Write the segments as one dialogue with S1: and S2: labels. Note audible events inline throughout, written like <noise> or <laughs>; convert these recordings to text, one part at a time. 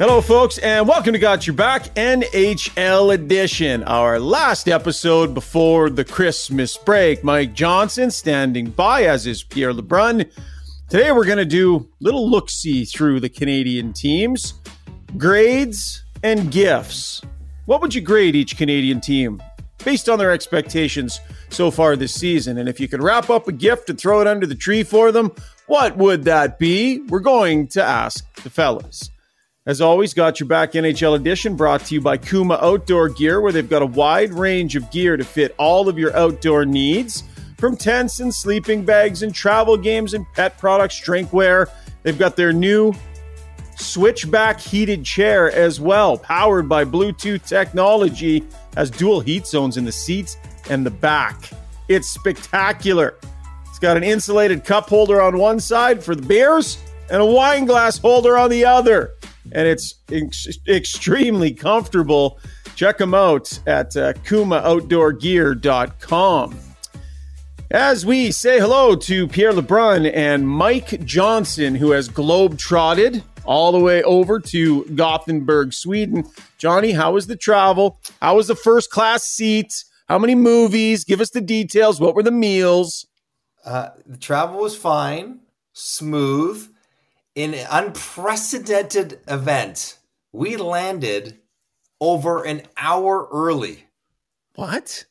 S1: Hello, folks, and welcome to Got Your Back NHL edition, our last episode before the Christmas break. Mike Johnson standing by, as is Pierre LeBrun. Today, we're going to do a little look see through the Canadian teams, grades, and gifts. What would you grade each Canadian team based on their expectations so far this season? And if you could wrap up a gift and throw it under the tree for them, what would that be? We're going to ask the fellas. As always, got your back NHL edition brought to you by Kuma Outdoor Gear, where they've got a wide range of gear to fit all of your outdoor needs. From tents and sleeping bags and travel games and pet products, drinkware. They've got their new switchback heated chair as well, powered by Bluetooth technology, has dual heat zones in the seats and the back. It's spectacular. It's got an insulated cup holder on one side for the beers and a wine glass holder on the other and it's ex- extremely comfortable. Check them out at uh, kumaoutdoorgear.com. As we say hello to Pierre LeBrun and Mike Johnson, who has globe trotted all the way over to Gothenburg, Sweden. Johnny, how was the travel? How was the first class seat? How many movies? Give us the details. What were the meals?
S2: Uh, the travel was fine, smooth in an unprecedented event, we landed over an hour early.
S1: What?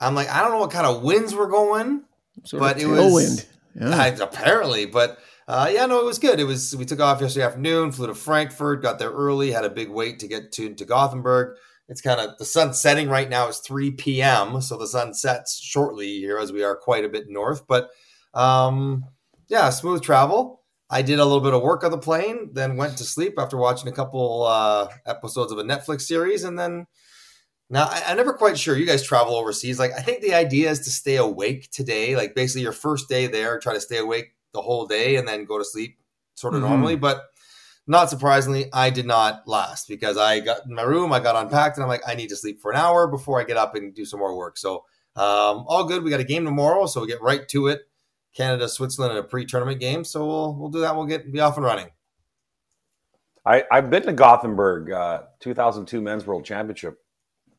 S2: I'm like, I don't know what kind of winds were going,
S1: sort
S2: but it was yeah. I, apparently. But uh, yeah, no, it was good. It was. We took off yesterday afternoon, flew to Frankfurt, got there early, had a big wait to get to to Gothenburg. It's kind of the sun setting right now is 3 p.m. So the sun sets shortly here as we are quite a bit north. But um, yeah, smooth travel. I did a little bit of work on the plane, then went to sleep after watching a couple uh, episodes of a Netflix series, and then now I, am never quite sure. You guys travel overseas, like I think the idea is to stay awake today, like basically your first day there, try to stay awake the whole day, and then go to sleep sort of mm-hmm. normally. But not surprisingly, I did not last because I got in my room, I got unpacked, and I'm like, I need to sleep for an hour before I get up and do some more work. So um, all good. We got a game tomorrow, so we get right to it. Canada, Switzerland in a pre-tournament game. So we'll we'll do that. We'll get be off and running.
S3: I, I've been to Gothenburg, uh, 2002 Men's World Championship.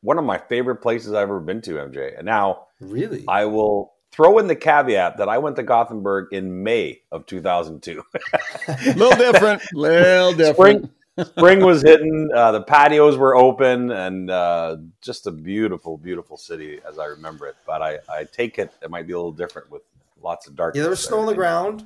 S3: One of my favorite places I've ever been to, MJ. And now,
S2: really,
S3: I will throw in the caveat that I went to Gothenburg in May of 2002.
S1: A <laughs> <laughs> little different, little different.
S3: Spring, spring was hitting, uh, the patios were open, and uh, just a beautiful, beautiful city as I remember it. But I, I take it it might be a little different with lots of dark.
S2: Yeah, there was snow on the ground,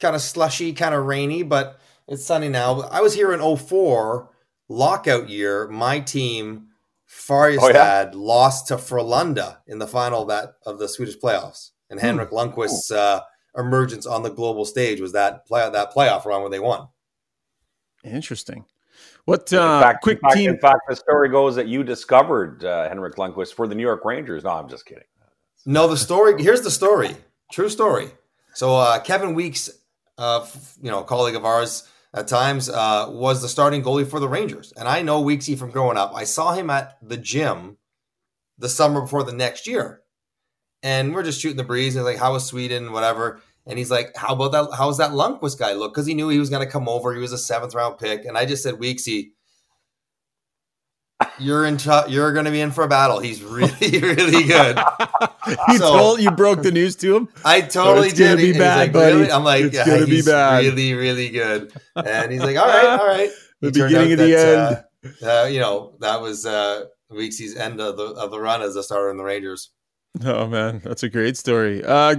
S2: kind of slushy, kind of rainy, but it's sunny now. I was here in 04, lockout year. My team, Färjestad, oh, yeah? lost to Frölunda in the final of that of the Swedish playoffs, and hmm. Henrik Lundqvist's uh, emergence on the global stage was that play that playoff run where they won.
S1: Interesting. What uh, fact, quick
S3: in fact,
S1: team?
S3: In fact, the story goes that you discovered uh, Henrik Lundqvist for the New York Rangers. No, I'm just kidding.
S2: No, the story. Here's the story. True story. So uh, Kevin Weeks, uh, you know, colleague of ours at times, uh, was the starting goalie for the Rangers, and I know Weeksy from growing up. I saw him at the gym the summer before the next year, and we're just shooting the breeze. And like, "How was Sweden?" Whatever. And he's like, "How about that? How's that Lundqvist guy look?" Because he knew he was going to come over. He was a seventh round pick, and I just said, "Weeksy, you're in. T- you're going to be in for a battle. He's really, <laughs> really good. <laughs>
S1: you so, told you broke the news to him.
S2: I totally
S1: it's did.
S2: Gonna
S1: be bad, like, buddy.
S2: Really? I'm like,
S1: it's gonna
S2: be
S1: bad.
S2: Really, really good. And he's like, all right, all right. <laughs>
S1: the beginning of the
S2: that, end. Uh, uh, you know, that was uh, Weeksy's end of the of the run as a starter in the Rangers.
S1: Oh man, that's a great story. Uh,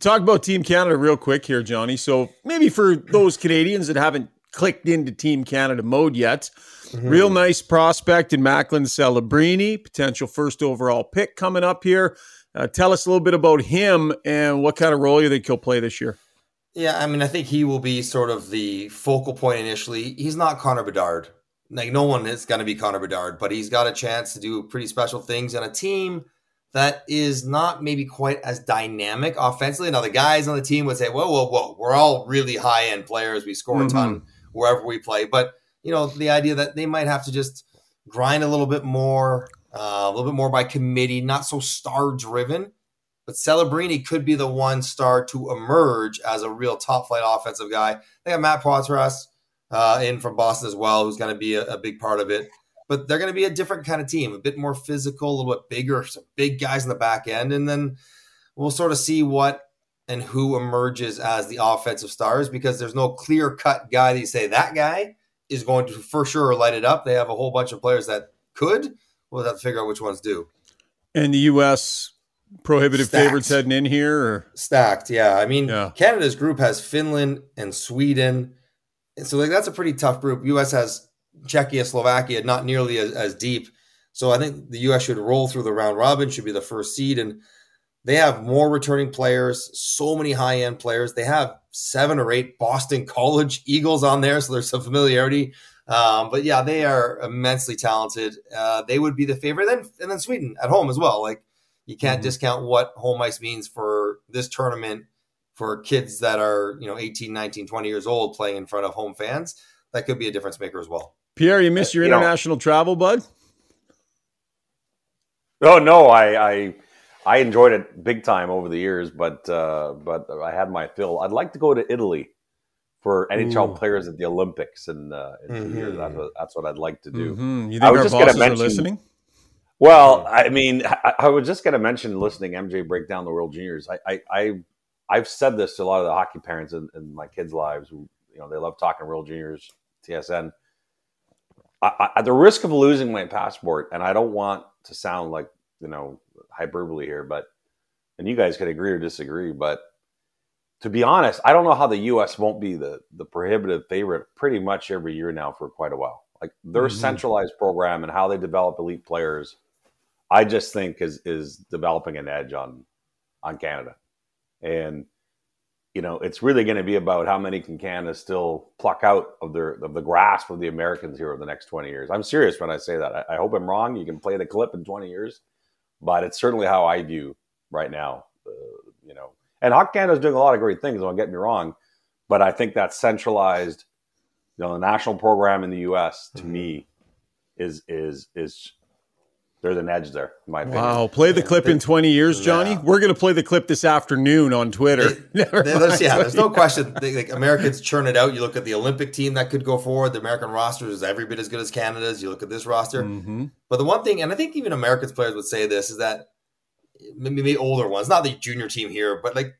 S1: talk about Team Canada real quick here, Johnny. So maybe for those Canadians that haven't clicked into Team Canada mode yet. Mm-hmm. Real nice prospect in Macklin Celebrini, potential first overall pick coming up here. Uh, tell us a little bit about him and what kind of role you think he'll play this year.
S2: Yeah, I mean, I think he will be sort of the focal point initially. He's not Connor Bedard. Like, no one is going to be Connor Bedard, but he's got a chance to do pretty special things on a team that is not maybe quite as dynamic offensively. Now, the guys on the team would say, whoa, whoa, whoa, we're all really high end players. We score mm-hmm. a ton wherever we play. But you know, the idea that they might have to just grind a little bit more, uh, a little bit more by committee, not so star driven. But Celebrini could be the one star to emerge as a real top flight offensive guy. They got Matt Poitras, uh, in from Boston as well, who's going to be a, a, big part of it. But they're going to be a different kind of team, a bit more physical, a little bit bigger, some big guys in the back end, and then we'll sort of see what and who emerges as the offensive stars because there's no clear cut guy that you say that guy is going to for sure light it up. They have a whole bunch of players that could. We'll have to figure out which ones do.
S1: And the U.S. prohibitive Stacked. favorites heading in here? Or?
S2: Stacked, yeah. I mean, yeah. Canada's group has Finland and Sweden. And so like that's a pretty tough group. U.S. has Czechia, Slovakia, not nearly as, as deep. So I think the U.S. should roll through the round robin, should be the first seed. And they have more returning players, so many high end players. They have seven or eight Boston College <laughs> Eagles on there, so there's some familiarity. Um, but yeah, they are immensely talented. Uh, they would be the favorite, then and then Sweden at home as well. Like you can't mm-hmm. discount what home ice means for this tournament for kids that are you know 18, 19, 20 years old playing in front of home fans. That could be a difference maker as well.
S1: Pierre, you missed your uh, international know, travel, bud.
S3: Oh no, I, I I enjoyed it big time over the years, but uh, but I had my fill. I'd like to go to Italy for NHL Ooh. players at the Olympics in, uh, in mm-hmm. years. That's what, that's what I'd like to do.
S1: Mm-hmm. You think I was our just bosses mention, are listening?
S3: Well, I mean, I, I was just going to mention listening MJ break down the World Juniors. I, I, I have said this to a lot of the hockey parents in, in, my kids' lives. Who you know they love talking World Juniors, TSN. I, at the risk of losing my passport, and I don't want to sound like you know hyperbole here, but and you guys can agree or disagree, but to be honest, I don't know how the U.S. won't be the the prohibitive favorite pretty much every year now for quite a while. Like their mm-hmm. centralized program and how they develop elite players, I just think is is developing an edge on on Canada, and you know it's really going to be about how many can Canada still pluck out of their of the grasp of the Americans here over the next twenty years. I'm serious when I say that. I, I hope I'm wrong. You can play the clip in twenty years but it's certainly how I view right now. Uh, you know, and Hockey Canada is doing a lot of great things. Don't get me wrong, but I think that centralized, you know, the national program in the U.S. to mm-hmm. me is is is there's an edge there, in my opinion.
S1: Wow. Play the clip in 20 years, Johnny. Yeah. We're going to play the clip this afternoon on Twitter. <laughs>
S2: there's, yeah, there's no question. They, like Americans churn it out. You look at the Olympic team that could go forward. The American roster is every bit as good as Canada's. You look at this roster. Mm-hmm. But the one thing, and I think even Americans players would say this, is that maybe older ones, not the junior team here, but like,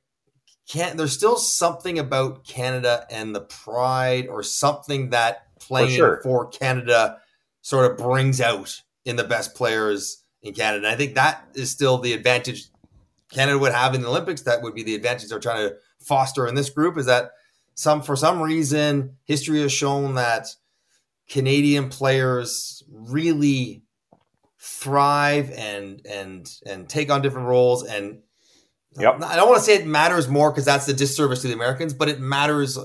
S2: can there's still something about Canada and the pride or something that playing for, sure. for Canada sort of brings out in the best players in Canada. And I think that is still the advantage Canada would have in the Olympics. That would be the advantage they're trying to foster in this group is that some for some reason history has shown that Canadian players really thrive and and and take on different roles and yep. I don't want to say it matters more because that's the disservice to the Americans, but it matters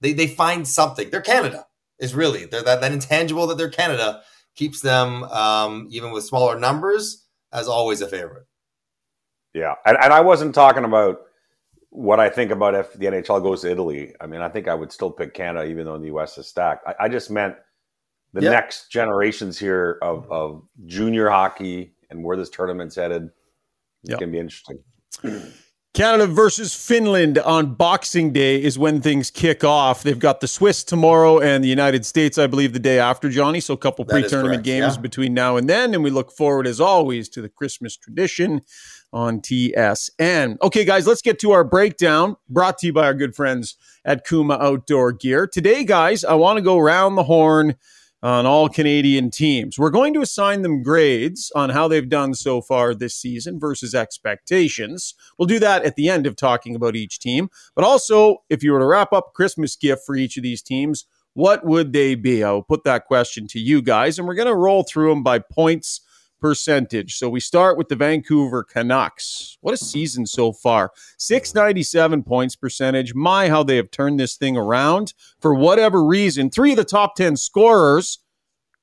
S2: they they find something. They're Canada is really they're that, that intangible that they're Canada keeps them, um, even with smaller numbers, as always a favorite.
S3: Yeah, and, and I wasn't talking about what I think about if the NHL goes to Italy. I mean, I think I would still pick Canada, even though the U.S. is stacked. I, I just meant the yep. next generations here of, of junior hockey and where this tournament's headed. It's yep. going to be interesting. <clears throat>
S1: Canada versus Finland on Boxing Day is when things kick off. They've got the Swiss tomorrow and the United States, I believe, the day after, Johnny. So a couple pre tournament games yeah. between now and then. And we look forward, as always, to the Christmas tradition on TSN. Okay, guys, let's get to our breakdown brought to you by our good friends at Kuma Outdoor Gear. Today, guys, I want to go round the horn on all Canadian teams. We're going to assign them grades on how they've done so far this season versus expectations. We'll do that at the end of talking about each team. But also, if you were to wrap up Christmas gift for each of these teams, what would they be? I will put that question to you guys, and we're going to roll through them by points percentage. So we start with the Vancouver Canucks. What a season so far. 697 points percentage. My, how they have turned this thing around. For whatever reason, three of the top 10 scorers,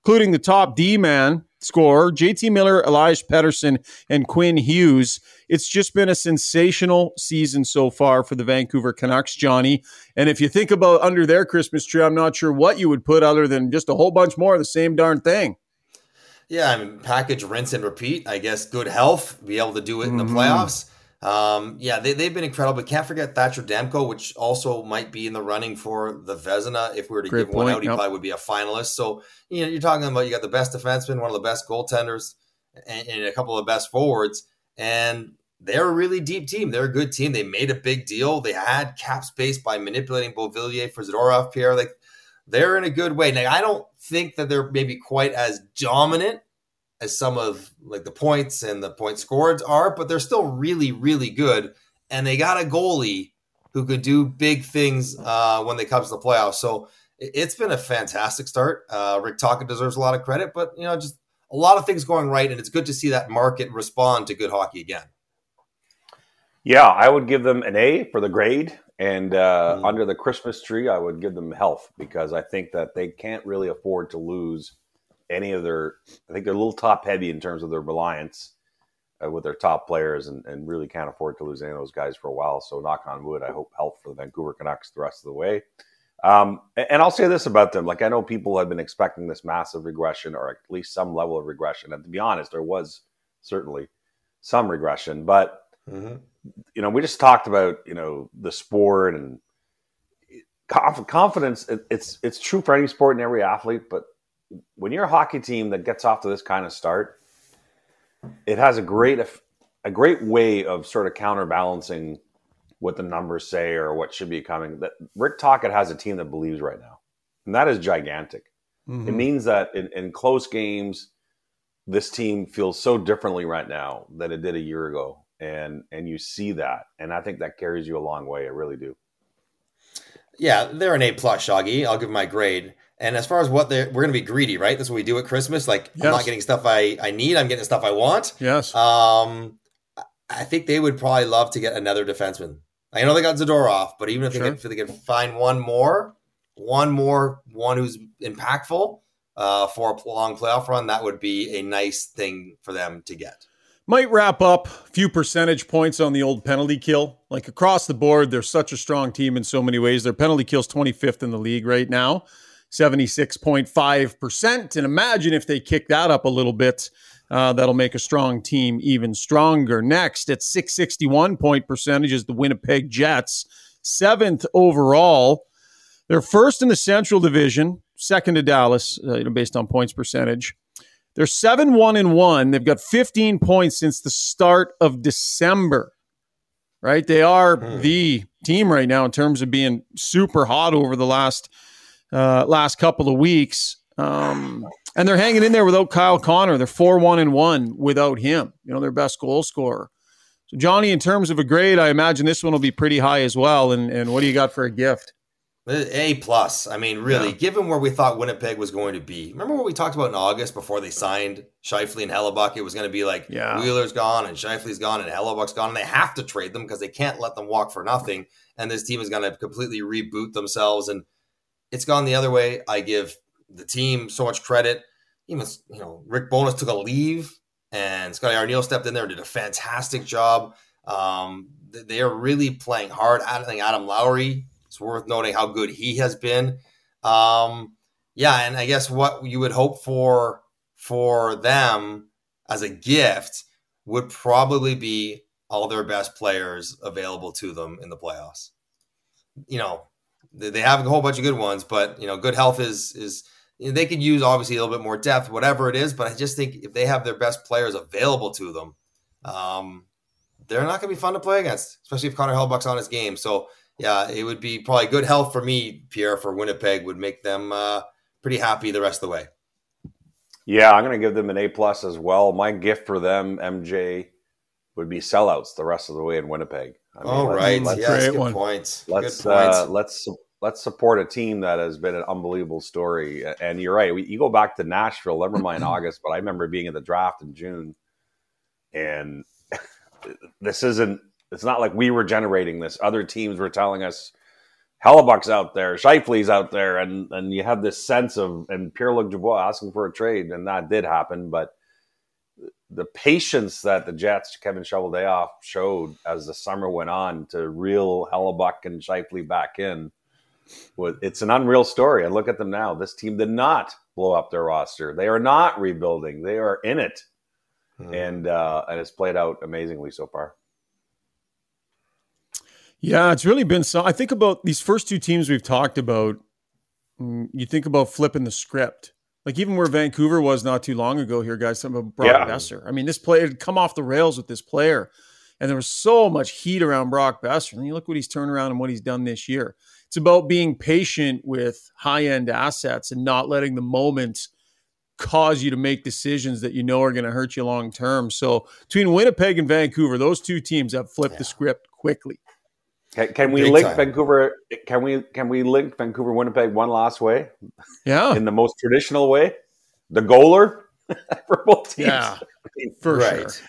S1: including the top D man scorer, JT Miller, Elias Pettersson, and Quinn Hughes. It's just been a sensational season so far for the Vancouver Canucks, Johnny. And if you think about under their Christmas tree, I'm not sure what you would put other than just a whole bunch more of the same darn thing.
S2: Yeah, I mean, package, rinse, and repeat. I guess good health, be able to do it in the mm-hmm. playoffs. Um, yeah, they, they've been incredible. But can't forget Thatcher Demko, which also might be in the running for the Vezina. If we were to Great give point, one out, he yep. probably would be a finalist. So, you know, you're talking about you got the best defenseman, one of the best goaltenders, and, and a couple of the best forwards. And they're a really deep team. They're a good team. They made a big deal. They had cap space by manipulating Beauvillier for Zadorov, Pierre. Like they're in a good way. Now, I don't think that they're maybe quite as dominant as some of like the points and the point scored are, but they're still really, really good. And they got a goalie who could do big things uh, when they come to the playoffs. So it's been a fantastic start. Uh, Rick Tocchet deserves a lot of credit, but you know, just a lot of things going right, and it's good to see that market respond to good hockey again.
S3: Yeah, I would give them an A for the grade, and uh, mm. under the Christmas tree, I would give them health because I think that they can't really afford to lose any of their. I think they're a little top heavy in terms of their reliance uh, with their top players, and, and, really can't afford to lose any of those guys for a while. So, knock on wood, I hope health for the Vancouver Canucks the rest of the way. Um, and I'll say this about them: like I know people have been expecting this massive regression, or at least some level of regression. And to be honest, there was certainly some regression, but mm-hmm. you know, we just talked about you know the sport and confidence. It's it's true for any sport and every athlete, but when you're a hockey team that gets off to this kind of start, it has a great a great way of sort of counterbalancing what the numbers say or what should be coming. That Rick Tocchet has a team that believes right now, and that is gigantic. Mm-hmm. It means that in, in close games, this team feels so differently right now than it did a year ago, and and you see that, and I think that carries you a long way. I really do.
S2: Yeah, they're an A plus, Shoggy. I'll give my grade. And as far as what they're, we're going to be greedy, right? That's what we do at Christmas. Like, yes. I'm not getting stuff I, I need. I'm getting stuff I want.
S1: Yes.
S2: Um, I think they would probably love to get another defenseman. I know they got Zadorov, but even if, sure. they, if they can find one more, one more, one who's impactful uh, for a long playoff run, that would be a nice thing for them to get.
S1: Might wrap up a few percentage points on the old penalty kill. Like across the board, they're such a strong team in so many ways. Their penalty kill's 25th in the league right now. 76.5%. And imagine if they kick that up a little bit. Uh, that'll make a strong team even stronger. Next, at 661 point percentage is the Winnipeg Jets, seventh overall. They're first in the Central Division, second to Dallas, uh, you know, based on points percentage. They're seven one and one. They've got 15 points since the start of December. Right, they are hmm. the team right now in terms of being super hot over the last uh, last couple of weeks. Um, and they're hanging in there without Kyle Connor. They're four one and one without him. You know, their best goal scorer. So, Johnny, in terms of a grade, I imagine this one will be pretty high as well. And and what do you got for a gift?
S2: A plus. I mean, really, yeah. given where we thought Winnipeg was going to be. Remember what we talked about in August before they signed Scheifele and Hellebuyck? It was going to be like yeah. Wheeler's gone and Scheifele's gone and Hellebuyck's gone, and they have to trade them because they can't let them walk for nothing. And this team is going to completely reboot themselves and it's gone the other way. I give the team so much credit. Even you know, Rick Bowness took a leave, and Scotty Arniel stepped in there and did a fantastic job. Um, they are really playing hard. I think Adam Lowry. It's worth noting how good he has been. Um, yeah, and I guess what you would hope for for them as a gift would probably be all their best players available to them in the playoffs. You know, they have a whole bunch of good ones, but you know, good health is is they could use obviously a little bit more depth, whatever it is. But I just think if they have their best players available to them, um, they're not going to be fun to play against, especially if Connor Hellebuyck's on his game. So yeah, it would be probably good health for me, Pierre, for Winnipeg would make them uh, pretty happy the rest of the way.
S3: Yeah, I'm going to give them an A plus as well. My gift for them, MJ, would be sellouts the rest of the way in Winnipeg.
S2: I mean, All let's, right, let's, yes, good one. points.
S3: Let's
S2: good points. Uh,
S3: let's let's support a team that has been an unbelievable story. And you're right. We, you go back to Nashville, never mind <clears throat> August, but I remember being at the draft in June, and <laughs> this isn't. It's not like we were generating this. Other teams were telling us Hellebuyck's out there, Scheifele's out there, and and you have this sense of and Pierre Luc Dubois asking for a trade, and that did happen, but the patience that the Jets, Kevin Cheveldayoff, showed as the summer went on to reel Hellebuyck and Scheifele back in, was, it's an unreal story. And look at them now. This team did not blow up their roster. They are not rebuilding. They are in it, hmm. and uh, and it's played out amazingly so far.
S1: Yeah, it's really been so. I think about these first two teams we've talked about. Mm, you think about flipping the script. Like even where Vancouver was not too long ago here, guys, some of Brock yeah. Boeser. I mean, this player had come off the rails with this player, and there was so much heat around Brock Boeser. And you look what he's turned around and what he's done this year. It's about being patient with high end assets and not letting the moment cause you to make decisions that you know are going to hurt you long term. So between Winnipeg and Vancouver, those two teams have flipped yeah. the script quickly.
S3: Can, can we Big link time. Vancouver? Can we can we link Vancouver Winnipeg one last way?
S1: Yeah,
S3: in the most traditional way, the goaler <laughs> for both teams.
S1: Yeah, for right. sure.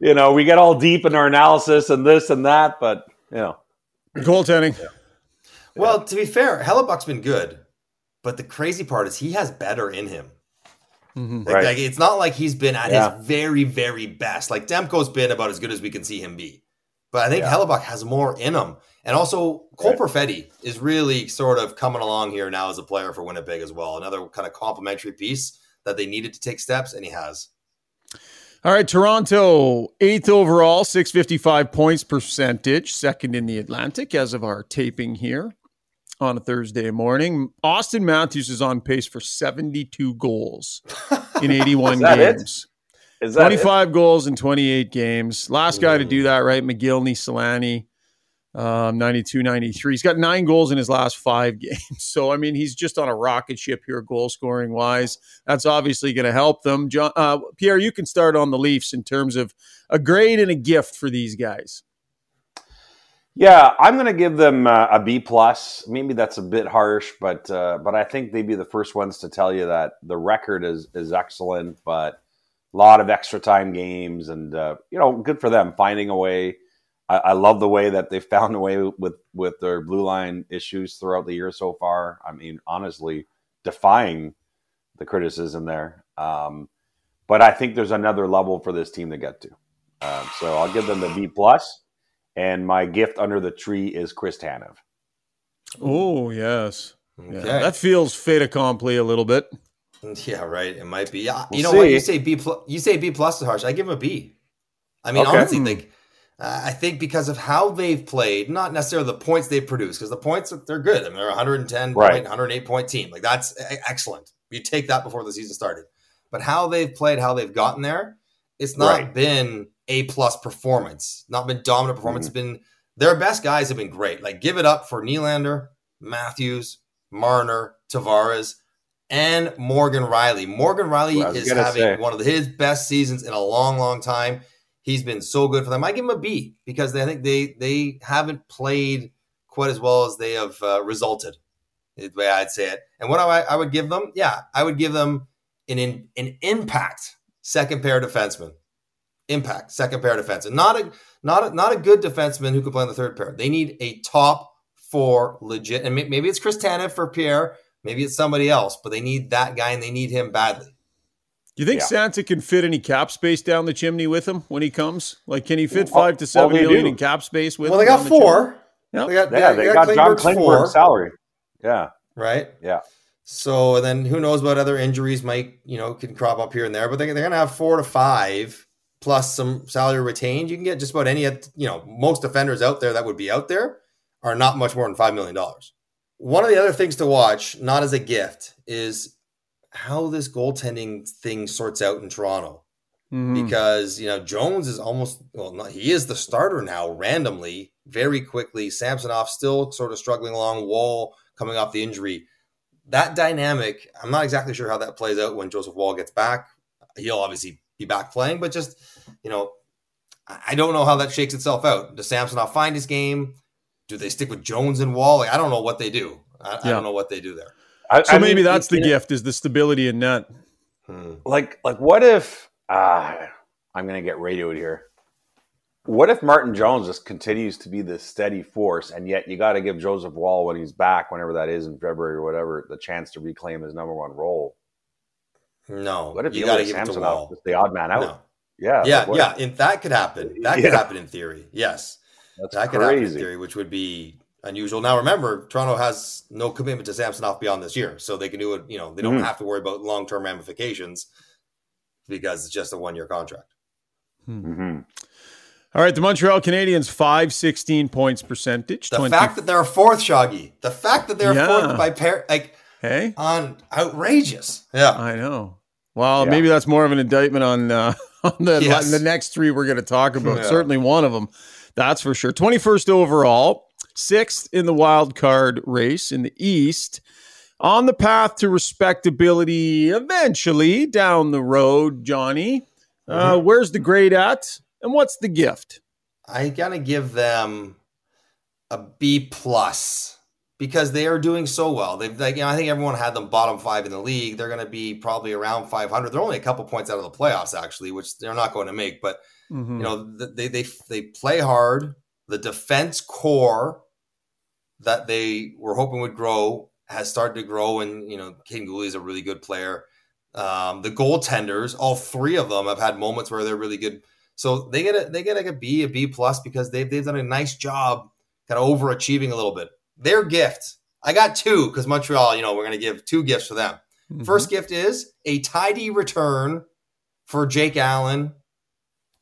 S3: You know, we get all deep in our analysis and this and that, but you know,
S1: goaltending. Yeah.
S2: Well, to be fair, Hellebuyck's been good, but the crazy part is he has better in him. Mm-hmm. Like, right. like, it's not like he's been at yeah. his very, very best. Like Demko's been about as good as we can see him be. But I think yeah. Hellebuyck has more in him. And also, Cole right. Perfetti is really sort of coming along here now as a player for Winnipeg as well. Another kind of complementary piece that they needed to take steps, and he has.
S1: All right, Toronto, eighth overall, 655 points percentage, second in the Atlantic as of our taping here on a Thursday morning. Auston Matthews is on pace for 72 goals in 81 <laughs> games. It? Is 25 it? goals in 28 games. Last guy to do that, right? Mogilny, Selanne, um, 92, 93. He's got nine goals in his last five <laughs> games. So, I mean, he's just on a rocket ship here, goal scoring wise. That's obviously going to help them. John, uh, Pierre, you can start on the Leafs in terms of a grade and a gift for these guys.
S3: Yeah, I'm going to give them uh, a B plus. Maybe that's a bit harsh, but uh, but I think they'd be the first ones to tell you that the record is is excellent, but lot of extra time games, and uh, you know, good for them finding a way. I, I, love the way that they <laughs> found a way with with their blue line issues throughout the year so far. I mean, honestly, defying the criticism there. Um, but I think there's another level for this team to get to. Um, so I'll give them the B plus, and my gift under the tree is Chris Tanev.
S1: Oh yes, okay. yeah, that feels fait accompli a little bit. <laughs>
S2: Yeah, right. It might be. Yeah, we'll you know see. what? You say B plus. You say B plus is harsh. I give him a B. I mean, okay. honestly, like uh, I think because of how they've played, not necessarily the points they've produced, because the points they're good. I mean, they're 110 right. point, 108 point team. Like that's excellent. You take that before the season started. But how they've played, how they've gotten there, it's not right. been a plus performance. Not been dominant performance. Mm-hmm. It's been their best guys have been great. Like give it up for Nylander, Matthews, Marner, Tavares and Morgan Rielly. Morgan Rielly is having say. one of his best seasons in a long, long time. He's been so good for them. I give him a B because I think they they haven't played quite as well as they have uh, resulted. The way I'd say it. And what I, I would give them, yeah, I would give them an in, an impact second pair defenseman. Impact second pair defenseman. Not a not a, not a good defenseman who could play on the third pair. They need a top four legit, and maybe it's Chris Tanev for Pierre Maybe it's somebody else, but they need that guy and they need him badly.
S1: Do you think yeah. Santa can fit any cap space down the chimney with him when he comes? Like, can he fit five to seven million do. in cap space with? Him?
S2: Well, they got four.
S1: The yep.
S2: They got,
S3: yeah, they, they got, got John Klingberg's salary. Yeah,
S2: right.
S3: Yeah.
S2: So then, who knows what other injuries might you know can crop up here and there? But they, they're going to have four to five plus some salary retained. You can get just about any you know most defenders out there that would be out there are not much more than five million dollars. One of the other things to watch, not as a gift, is how this goaltending thing sorts out in Toronto. Mm-hmm. Because, you know, Jones is almost, well, not, he is the starter now randomly, very quickly. Samsonov still sort of struggling along, Woll coming off the injury. That dynamic, I'm not exactly sure how that plays out when Joseph Woll gets back. He'll obviously be back playing, but just, you know, I don't know how that shakes itself out. Does Samsonov find his game? Do they stick with Jones and Woll? Like, I don't know what they do. I, yeah. I, don't know what they do there.
S1: I, so I maybe mean, that's the gift is the stability in net.
S3: Hmm. Like, like what if uh, I'm going to get radioed here? What if Martin Jones just continues to be this steady force, and yet you got to give Joseph Woll when he's back, whenever that is in February or whatever, the chance to reclaim his number one role?
S2: No,
S3: what if you got to give Samson it to the odd man out? No. Yeah,
S2: yeah, like, yeah. And that could happen. That yeah. could happen in theory. Yes. That's that could crazy. happen in theory, which would be unusual. Now, remember, Toronto has no commitment to Samsonov beyond this year, so they can do it. You know, they don't mm-hmm. have to worry about long term ramifications because it's just a one year contract.
S1: Hmm. Mm-hmm. All right, the Montreal Canadiens, 516 points percentage.
S2: The 20. fact that they're fourth, Shoggy. The fact that they're
S1: Yeah.
S2: fourth by pair, like,
S1: Hey,
S2: on outrageous. Yeah.
S1: I know. Well,
S3: Yeah.
S1: maybe that's more of an indictment on uh, <laughs> on the
S2: Yes.
S1: the next three we're going to talk about.
S2: Yeah.
S1: Certainly one of them, that's for sure. Twenty first overall, sixth in the wild card race in the East, on the path to respectability. Eventually, down the road, Johnny. Uh,
S2: Mm-hmm.
S1: where's the grade at, and what's the gift?
S2: I gotta give them a B plus because they are doing so well. They've like you know, I think everyone had them bottom five in the league. They're gonna be probably around 500. They're only a couple points out of the playoffs actually, which they're not going to make. But
S1: Mhm.
S2: you know they they they play hard. The defense core that they were hoping would grow has started to grow, and you know Kaiden Guhle is a really good player. Um, the goaltenders, all three of them, have had moments where they're really good. So they get a they get like a B, a B plus because they've they've done a nice job, kind of overachieving a little bit. Their gift, I got two because Montreal, you know, we're gonna give two gifts for them.
S1: Mhm.
S2: First gift is a tidy return for Jake Allen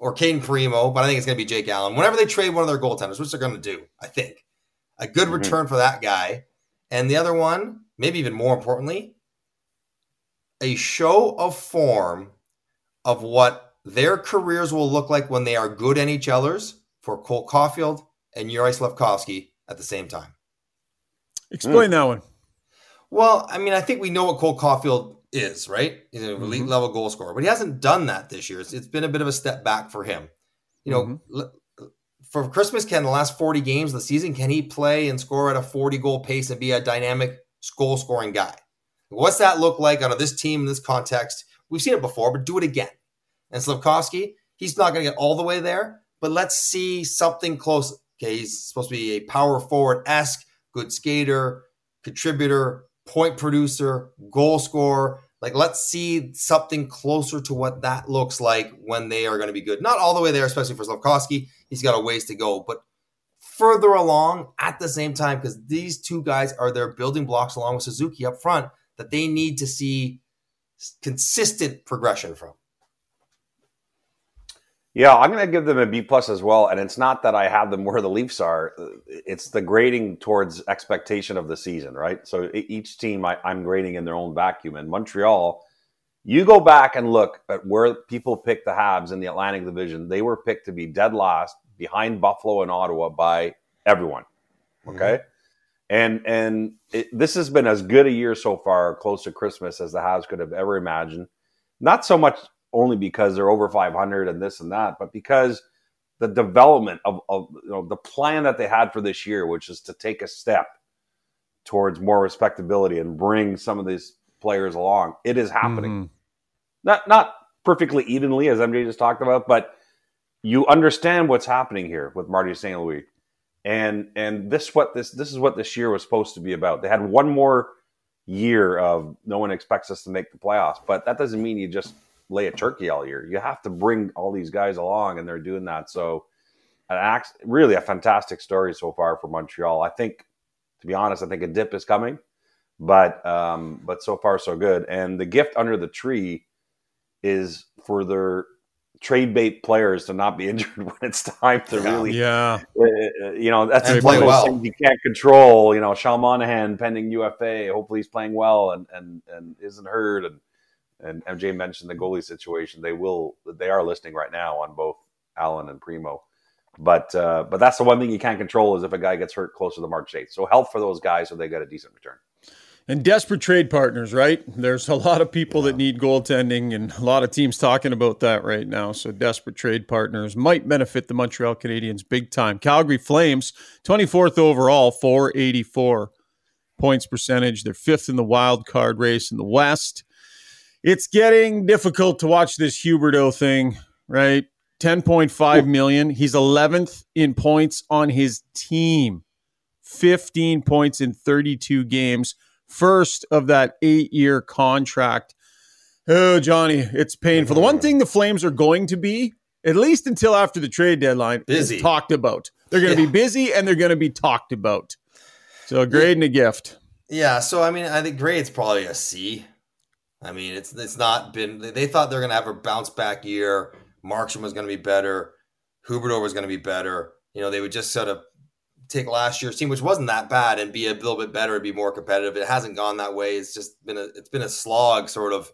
S2: or Cayden Primeau, but I think it's going to be Jake Allen. Whenever they trade one of their goaltenders, which they're going to do, I think a good
S3: Mhm.
S2: return for that guy. And the other one, maybe even more importantly, a show of form of what their careers will look like when they are good NHLers for Cole Caufield and Yuri Slafkovsky at the same time.
S1: Explain that one.
S2: Well, I mean, I think we know what Cole Caulfield is, right? He's an elite
S1: Mhm.
S2: level goal scorer, but he hasn't done that this year. It's, it's been a bit of a step back for him. You know,
S1: Mhm.
S2: l- for Christmas, can the last 40 games of the season, can he play and score at a 40 goal pace and be a dynamic goal scoring guy? What's that look like out of this team in this context? We've seen it before, but do it again. And Slafkovsky, he's not going to get all the way there, but let's see something close. Okay, he's supposed to be a power forward esque, good skater, contributor, point producer, goal scorer. Like, let's see something closer to what that looks like when they are going to be good. Not all the way there, especially for Slafkovsky. He's got a ways to go, but further along at the same time, because these two guys are their building blocks along with Suzuki up front that they need to see consistent progression from.
S3: Yeah, I'm going to give them a B plus as well. And it's not that I have them <laughs> where the Leafs are; it's the grading towards expectation of the season, right? So each team I, I'm grading in their own vacuum. And Montreal, you go back and look at where people picked the Habs in the Atlantic Division. They were picked to be dead last behind Buffalo and Ottawa by everyone. Mm-hmm. Okay. And and it, this has been as good a year so far, close to Christmas, as the Habs could have ever imagined. Not so much only because they're over 500 and this and that, but because the development of, of you know the plan that they had for this year, which is to take a step towards more respectability and bring some of these players along, it is happening.
S1: Mhm.
S3: Not not perfectly evenly, as MJ just talked about, but you understand what's happening here with Marty St. Louis. And and this what this this is what this year was supposed to be about. They had one more year of no one expects us to make the playoffs, but that doesn't mean you just lay a turkey all year. You have to bring all these guys along, and they're doing that. So, an act, really a fantastic story so far for Montreal. I think, to be honest, I think a dip is coming, but um, but so far so good. And the gift under the tree is for their trade bait players to not be <laughs> injured when it's time to
S2: Yeah.
S3: really
S1: Yeah.
S3: uh, you know, that's
S2: And
S3: one of
S2: play
S3: those
S2: well.
S3: things you can't control. You know, Sean Monahan pending UFA. Hopefully, he's playing well and and and isn't hurt. And and MJ mentioned the goalie situation. They will. They are listening right now on both Allen and Primeau. But uh, but that's the one thing you can't control is if a guy gets hurt closer to the March 8th. So help for those guys so they get a decent return.
S1: And desperate trade partners, right? There's a lot of people that need goaltending, and a lot of teams talking about that right now. So, desperate trade partners might benefit the Montreal Canadiens big time. Calgary Flames, 24th overall, 484 points percentage. They're fifth in the wild card race in the West. It's getting difficult to watch this Huberdeau thing, right? 10.5 million. He's 11th in points on his team. 15 points in 32 games first of that eight year contract. Oh, Johnny, it's painful. The one thing the Flames are going to be, at least until after the trade deadline,
S2: Busy.
S1: is talked about. They're going to
S2: Yeah.
S1: be busy and they're going to be talked about. So, a grade and a gift.
S2: Yeah, so I mean, I think grade's probably a C. I mean, it's it's not been. They thought they're going to have a bounce back year. Markstrom was going to be better. Huberdeau was going to be better. You know, they would just sort of take last year's team, which wasn't that bad, and be a little bit better and be more competitive. It hasn't gone that way. It's just been a it's been a slog sort of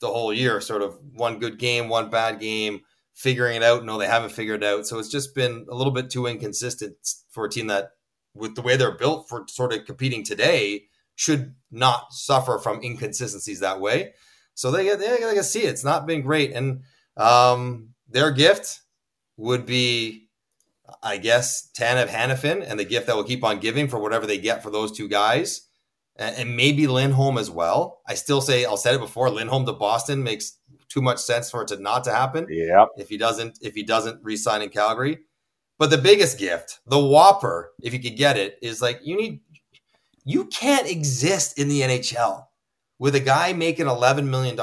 S2: the whole year, sort of one good game, one bad game, figuring it out. No, they haven't figured it out. So it's just been a little bit too inconsistent for a team that, with the way they're built for sort of competing today, should not suffer from inconsistencies that way. So they get they, they see it. It's not been great, and um, their gift would be, I guess, Tanev Hanifin, and the gift that will keep on giving for whatever they get for those two guys, and, and maybe Lindholm as well. I still say I'll said it before. Lindholm to Boston makes too much sense for it to not to happen.
S3: Yeah.
S2: If he doesn't, if he doesn't resign in Calgary, but the biggest gift, the whopper, if you could get it, is like you need. You can't exist in the NHL with a guy making $11 million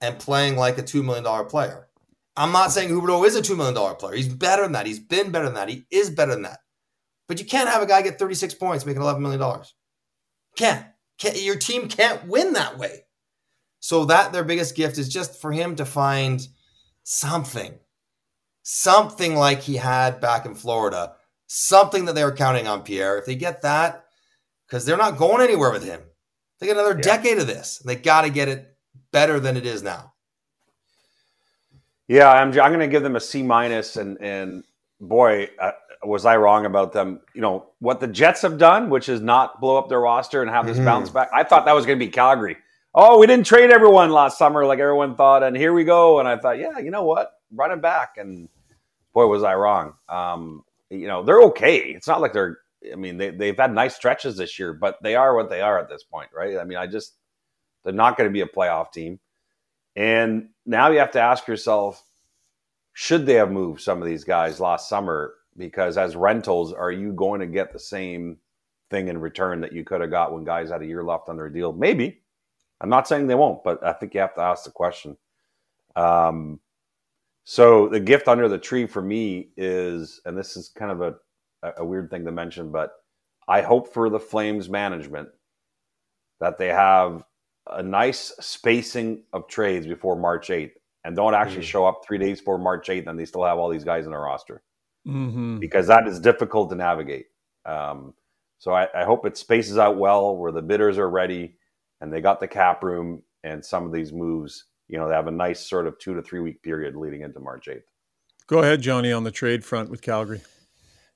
S2: and playing like a $2 million player. I'm not saying Huberdeau is a $2 million player. He's better than that. He's been better than that. He is better than that. But you can't have a guy get 36 points making $11 million. Can't. can't. Your team can't win that way. So that their biggest gift is just for him to find something. Something like he had back in Florida. Something that they were counting on Pierre. If they get that, because they're not going anywhere with him. They get another yeah. decade of this. They got to get it better than it is now.
S3: Yeah, I'm. I'm going to give them a C minus, and and boy, uh, was I wrong about them. You know what the Jets have done, which is not blow up their roster and have this mm-hmm. bounce back. I thought that was going to be Calgary. Oh, we didn't trade everyone last summer like everyone thought, and here we go. And I thought, yeah, you know what, run it back. And boy, was I wrong. Um, you know, they're okay. It's not like they're I mean, they, they've had nice stretches this year, but they are what they are at this point, right? I mean, I just, they're not going to be a playoff team. And now you have to ask yourself, should they have moved some of these guys last summer? Because as rentals, are you going to get the same thing in return that you could have got when guys had a year left on their deal? Maybe. I'm not saying they won't, but I think you have to ask the question. Um, so the gift under the tree for me is, and this is kind of a a weird thing to mention, but I hope for the Flames management that they have a nice spacing of trades before March 8th and don't actually mm-hmm. show up three days before March 8th and they still have all these guys in their roster mm-hmm. because that is difficult to navigate. Um, so I, I, hope it spaces out well where the bidders are ready and they got the cap room and some of these moves, you know, they have a nice sort of two to three week period leading into March 8th.
S1: Go ahead, Johnny, on the trade front with Calgary.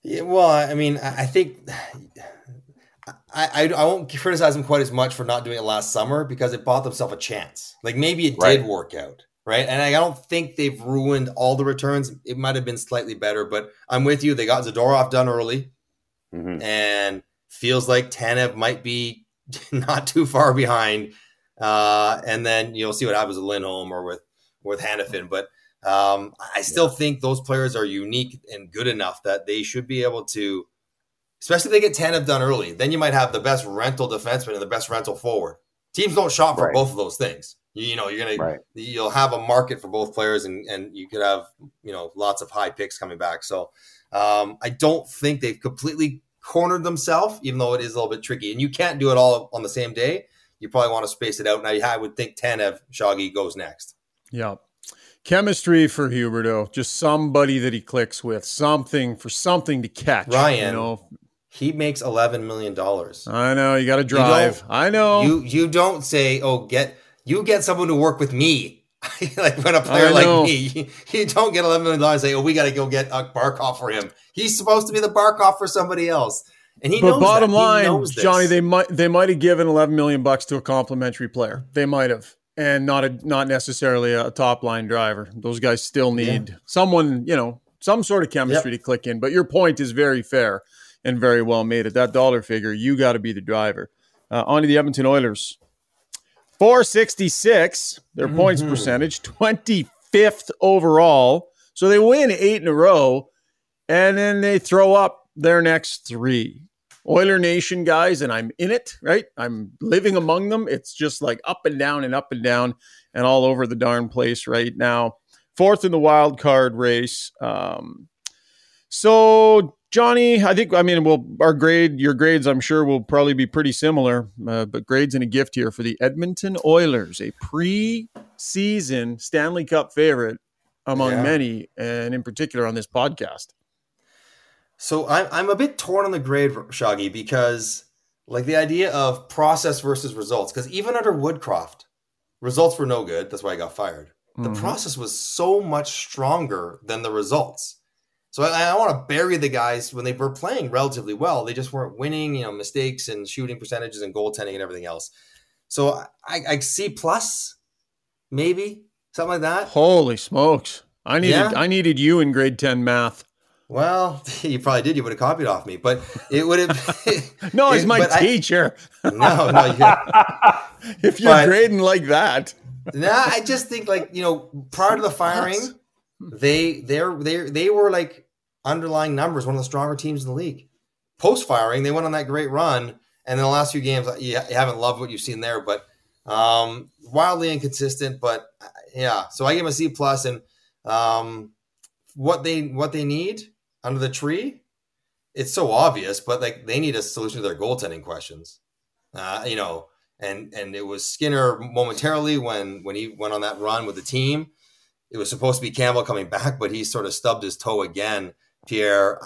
S2: Yeah, well, I mean, I think <sighs> I, I, I won't criticize them quite as much for not doing it last summer because it bought themselves a chance. Like maybe it right. did work out, right? And I don't think they've ruined all the returns. It might have been slightly better, but I'm with you. They got Zadorov done early, mm-hmm. and feels like Tanev might be <laughs> not too far behind. Uh, and then you'll see what happens with Lindholm or with with Hanifin, but um, I still yeah. think those players are unique and good enough that they should be able to, especially if they get Tanev done early. Then you might have the best rental defenseman and the best rental forward. Teams don't shop for right. both of those things. You, you know, you're gonna right. you'll have a market for both players, and and you could have you know lots of high picks coming back. So um, I don't think they've completely cornered themselves, even though it is a little bit tricky. And you can't do it all on the same day. You probably want to space it out. Now, I would think Tanev Shoggy goes next.
S1: Yeah. Chemistry for Huberdeau, just somebody that he clicks with, something for something to catch.
S2: Ryan, you know, he makes eleven million dollars.
S1: I know you got to drive. I know
S2: you. You don't say, "Oh, get you get someone to work with me." <laughs> like when a player like me, <laughs> you, you, don't get eleven million dollars. Say, "Oh, we got to go get a Barkov for him." He's supposed to be the Barkov for somebody else. And he but
S1: bottom
S2: that.
S1: line, Johnny, they might they might have given eleven million bucks to a complimentary player. They might have and not a not necessarily a top line driver. Those guys still need yeah. someone, you know, some sort of chemistry yep. to click in. But your point is very fair and very well made. At that dollar figure, you got to be the driver. Uh, on to the Edmonton Oilers. 466, their mm-hmm. points percentage, 25th overall. So they win eight in a row, and then they throw up their next three. Oiler Nation guys, and I'm in it, right? I'm living among them. It's just like up and down and up and down and all over the darn place right now. Fourth in the wild card race. Um, so, Johnny, I think, I mean, we'll, our grade, your grades, I'm sure will probably be pretty similar, uh, but grades and a gift here for the Edmonton Oilers, a pre season Stanley Cup favorite among yeah. many, and in particular on this podcast.
S2: So I'm I'm a bit torn on the grade, Shaggy, because like the idea of process versus results. Because even under Woodcroft, results were no good. That's why I got fired. The mm-hmm. process was so much stronger than the results. So I, I want to bury the guys when they were playing relatively well. They just weren't winning, you know, mistakes and shooting percentages and goaltending and everything else. So I, I C plus, maybe something like that.
S1: Holy smokes! I needed yeah. I needed you in grade ten math.
S2: Well, <laughs> you probably did. You would have copied off me, but it would have. <laughs>
S1: no, <laughs> he's my teacher.
S2: I, no, no.
S1: You, if you're but, grading like that.
S2: nah, I just think like you know, prior to the firing, they they're they they were like underlying numbers, one of the stronger teams in the league. Post firing, they went on that great run, and in the last few games, you, you haven't loved what you've seen there, but um, wildly inconsistent. But yeah, so I give them a C plus, and um, what they what they need under the tree, it's so obvious, but like they need a solution to their goaltending questions. Uh, you know, and and it was Skinner momentarily when when he went on that run with the team. It was supposed to be Campbell coming back, but he sort of stubbed his toe again. Pierre,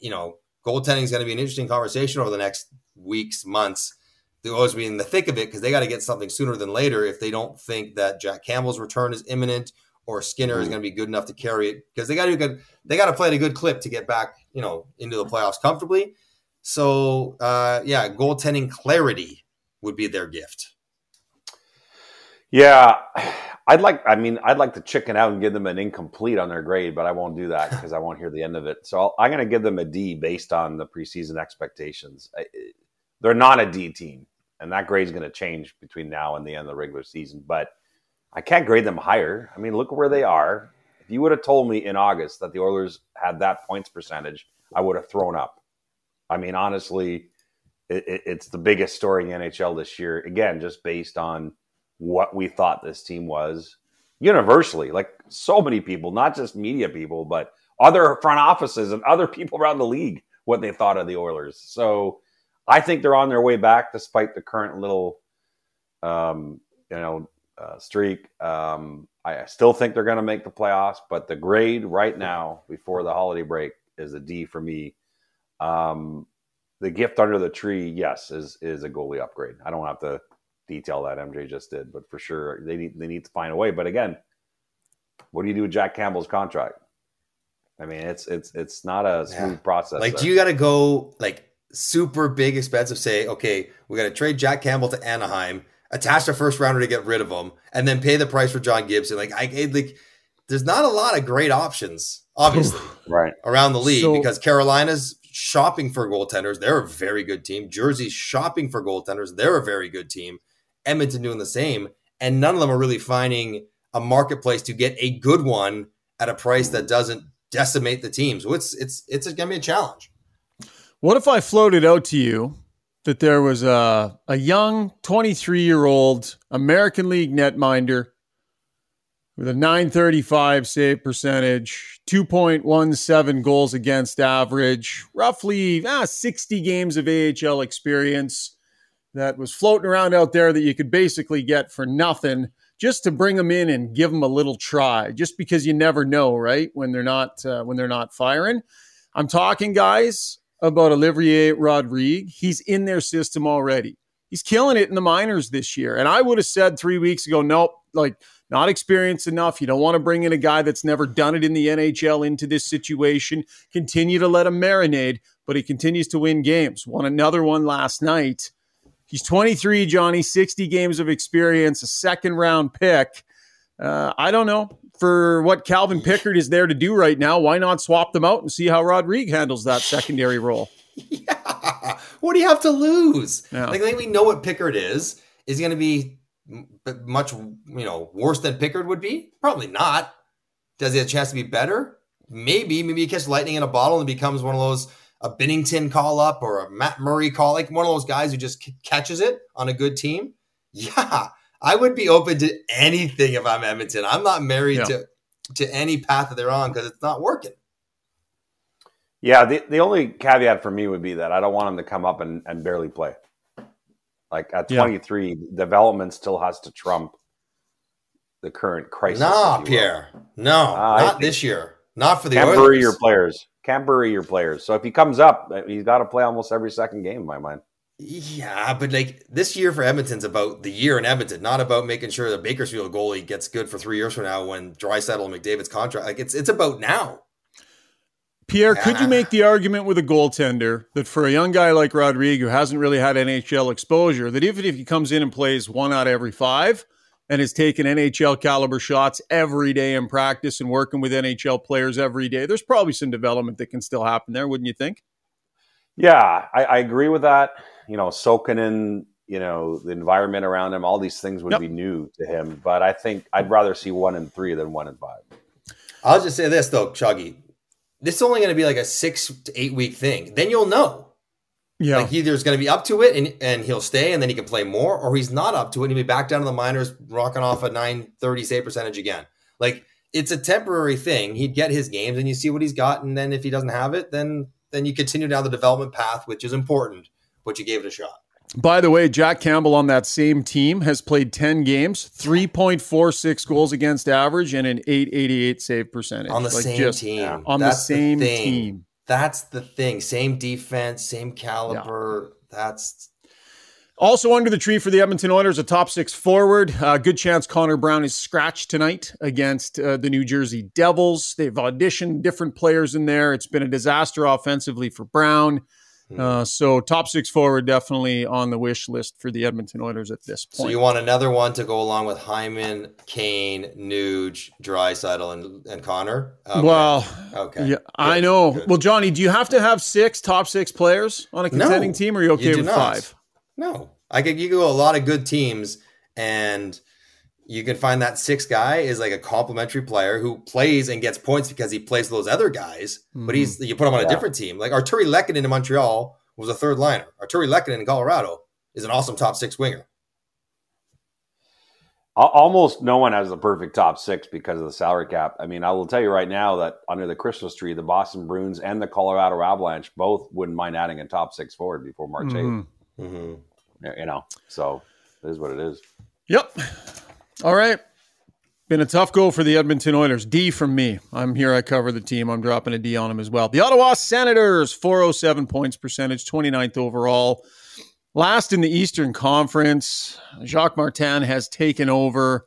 S2: you know, goaltending is going to be an interesting conversation over the next weeks, months. They'll always be in the thick of it because they got to get something sooner than later if they don't think that Jack Campbell's return is imminent or Skinner is going to be good enough to carry it because they got to good. They got to play at a good clip to get back, you know, into the playoffs comfortably. So, uh, yeah, goaltending clarity would be their gift.
S3: Yeah, I'd like. I mean, I'd like to chicken out and give them an incomplete on their grade, but I won't do that because I won't hear the end of it. So i am going to give them a D based on the preseason expectations. They're not a D team, and that grade is going to change between now and the end of the regular season. But I can't grade them higher. I mean, look where they are. If you would have told me in August that the Oilers had that points percentage, I would have thrown up. I mean, honestly, it, it, it's the biggest story in NHL this year. Again, just based on what we thought this team was universally. Like so many people, not just media people, but other front offices and other people around the league, what they thought of the Oilers. So I think they're on their way back, despite the current little, um, you know, uh, streak. Um, I still think they're going to make the playoffs, but the grade right now before the holiday break is a D for me. Um, the gift under the tree, yes, is is a goalie upgrade. I don't have to detail that MJ just did, but for sure they need they need to find a way. But again, what do you do with Jack Campbell's contract? I mean, it's it's it's not a smooth yeah. process.
S2: Like, there. do you got to go like super big expensive? Say, okay, we got to trade Jack Campbell to Anaheim attach a first rounder to get rid of him, and then pay the price for John Gibson. Like I like, there's not a lot of great options, obviously, <laughs>
S3: right
S2: around the league so, because Carolina's shopping for goaltenders. They're a very good team. Jersey's shopping for goaltenders. They're a very good team. Edmonton doing the same, and none of them are really finding a marketplace to get a good one at a price that doesn't decimate the team. So it's it's it's gonna be a challenge.
S1: What if I floated out to you that there was a, a young 23 year old American League netminder with a 935 save percentage, 2.17 goals against average, roughly ah, 60 games of AHL experience that was floating around out there that you could basically get for nothing just to bring them in and give them a little try just because you never know right when they're not uh, when they're not firing. I'm talking guys about Olivier Rodrigue. He's in their system already. He's killing it in the minors this year. And I would have said three weeks ago, nope, like not experienced enough. You don't want to bring in a guy that's never done it in the NHL into this situation. Continue to let him marinate, but he continues to win games. Won another one last night. He's 23, Johnny, 60 games of experience, a second round pick. Uh, I don't know for what Calvin Pickard is there to do right now. Why not swap them out and see how Rodrigue handles that <laughs> secondary role?
S2: Yeah. What do you have to lose? Yeah. Like, I think we know what Pickard is. Is he going to be much, you know, worse than Pickard would be? Probably not. Does he have a chance to be better? Maybe. Maybe he catches lightning in a bottle and becomes one of those a Binnington call up or a Matt Murray call, like one of those guys who just c- catches it on a good team. Yeah, I would be open to anything if I'm Edmonton. I'm not married yeah. to to any path that they're on because it's not working.
S3: Yeah, the, the only caveat for me would be that I don't want him to come up and, and barely play. Like at 23, yeah. development still has to trump the current crisis.
S2: Nah, Pierre. No, uh, not this year. Not for the
S3: can't
S2: Oilers.
S3: bury your players. Can't bury your players. So if he comes up, he's got to play almost every second game. In my mind.
S2: Yeah, but like this year for Edmonton's about the year in Edmonton, not about making sure the Bakersfield goalie gets good for three years from now when Draisaitl and McDavid's contract. Like it's it's about now.
S1: Pierre, yeah. could you make the argument with a goaltender that for a young guy like Rodrigue who hasn't really had NHL exposure, that even if he comes in and plays one out of every five and is taking NHL caliber shots every day in practice and working with NHL players every day, there's probably some development that can still happen there, wouldn't you think?
S3: Yeah, I, I agree with that you know, soaking in, you know, the environment around him, all these things would yep. be new to him. But I think I'd rather see one and three than one and five.
S2: I'll just say this though, Chuggy. This is only going to be like a six to eight week thing. Then you'll know. Yeah. Like either he's going to be up to it and, and he'll stay and then he can play more, or he's not up to it and he'll be back down to the minors, rocking off a 930 save percentage again. Like it's a temporary thing. He'd get his games and you see what he's got. And then if he doesn't have it, then then you continue down the development path, which is important but you gave it a shot.
S1: By the way, Jack Campbell on that same team has played 10 games, 3.46 goals against average, and an 888 save percentage.
S2: On the like same team.
S1: On That's the same the team.
S2: That's the thing. Same defense, same caliber. Yeah. That's
S1: also under the tree for the Edmonton Oilers, a top six forward. Uh, good chance Connor Brown is scratched tonight against uh, the New Jersey Devils. They've auditioned different players in there. It's been a disaster offensively for Brown. Uh, so top six forward definitely on the wish list for the Edmonton Oilers at this point.
S2: So you want another one to go along with Hyman, Kane, Nuge, Draisaitl, and and Connor.
S1: Okay. Well, okay, yeah, Good. I know. Good. Well, Johnny, do you have to have six top six players on a contending no, team, or are you okay you with not. five?
S2: No, I could. You go a lot of good teams, and you can find that six guy is like a complimentary player who plays and gets points because he plays those other guys. Mm-hmm. But he's you put him on yeah. a different team. Like Artturi Lehkonen in Montreal was a third liner. Artturi Lehkonen in Colorado is an awesome top six winger.
S3: Almost no one has the perfect top six because of the salary cap. I mean, I will tell you right now that under the Christmas tree, the Boston Bruins and the Colorado Avalanche both wouldn't mind adding a top six forward before March 8th. Mm-hmm. Mm-hmm. You know, so it is what it is.
S1: Yep. All right. Been a tough go for the Edmonton Oilers. D from me. I'm here. I cover the team. I'm dropping a D on them as well. The Ottawa Senators, 407 points percentage, 29th overall. Last in the Eastern Conference. Jacques Martin has taken over,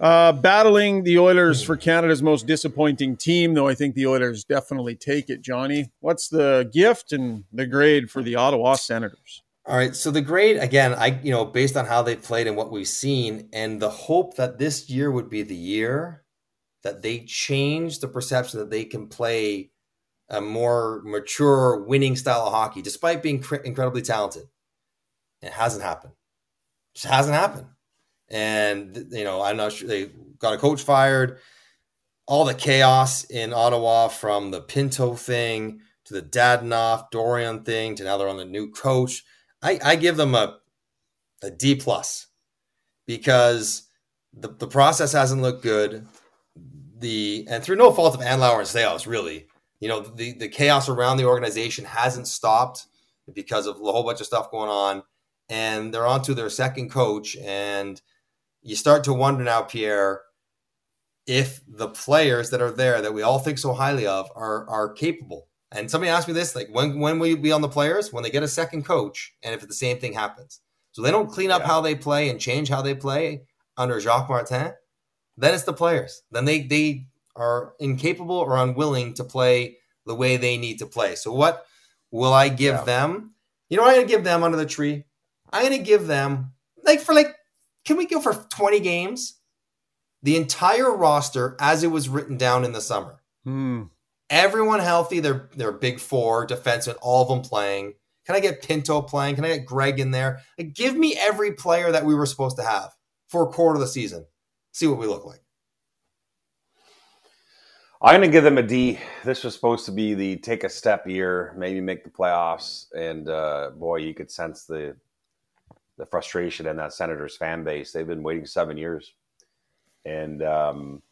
S1: uh, battling the Oilers for Canada's most disappointing team, though I think the Oilers definitely take it. Johnny, what's the gift and the grade for the Ottawa Senators?
S2: All right. So the grade again, I you know, based on how they played and what we've seen, and the hope that this year would be the year that they change the perception that they can play a more mature, winning style of hockey, despite being cr- incredibly talented. It hasn't happened. It just hasn't happened. And you know, I'm not sure they got a coach fired. All the chaos in Ottawa from the Pinto thing to the Dadonov Dorion thing to now they're on the new coach I, I give them a a D plus because the, the process hasn't looked good. The and through no fault of Andlauer and Staios, really, you know, the, the chaos around the organization hasn't stopped because of a whole bunch of stuff going on. And they're on to their second coach. And you start to wonder now, Pierre, if the players that are there that we all think so highly of are are capable and somebody asked me this, like, when when will you be on the players? When they get a second coach, and if the same thing happens. So they don't clean up yeah. how they play and change how they play under Jacques Martin, then it's the players. Then they they are incapable or unwilling to play the way they need to play. So what will I give yeah. them? You know I'm gonna give them under the tree? I'm gonna give them like for like, can we go for 20 games? The entire roster as it was written down in the summer.
S1: Hmm
S2: everyone healthy. They're they're big four defensemen, all of them playing. Can I get Pinto playing? Can I get Greig in there? Like, give me every player that we were supposed to have for a quarter of the season. See what we look like.
S3: I'm going to give them a D. This was supposed to be the take a step year, maybe make the playoffs, and uh, boy, you could sense the the frustration in that Senators fan base. They've been waiting seven years, and um,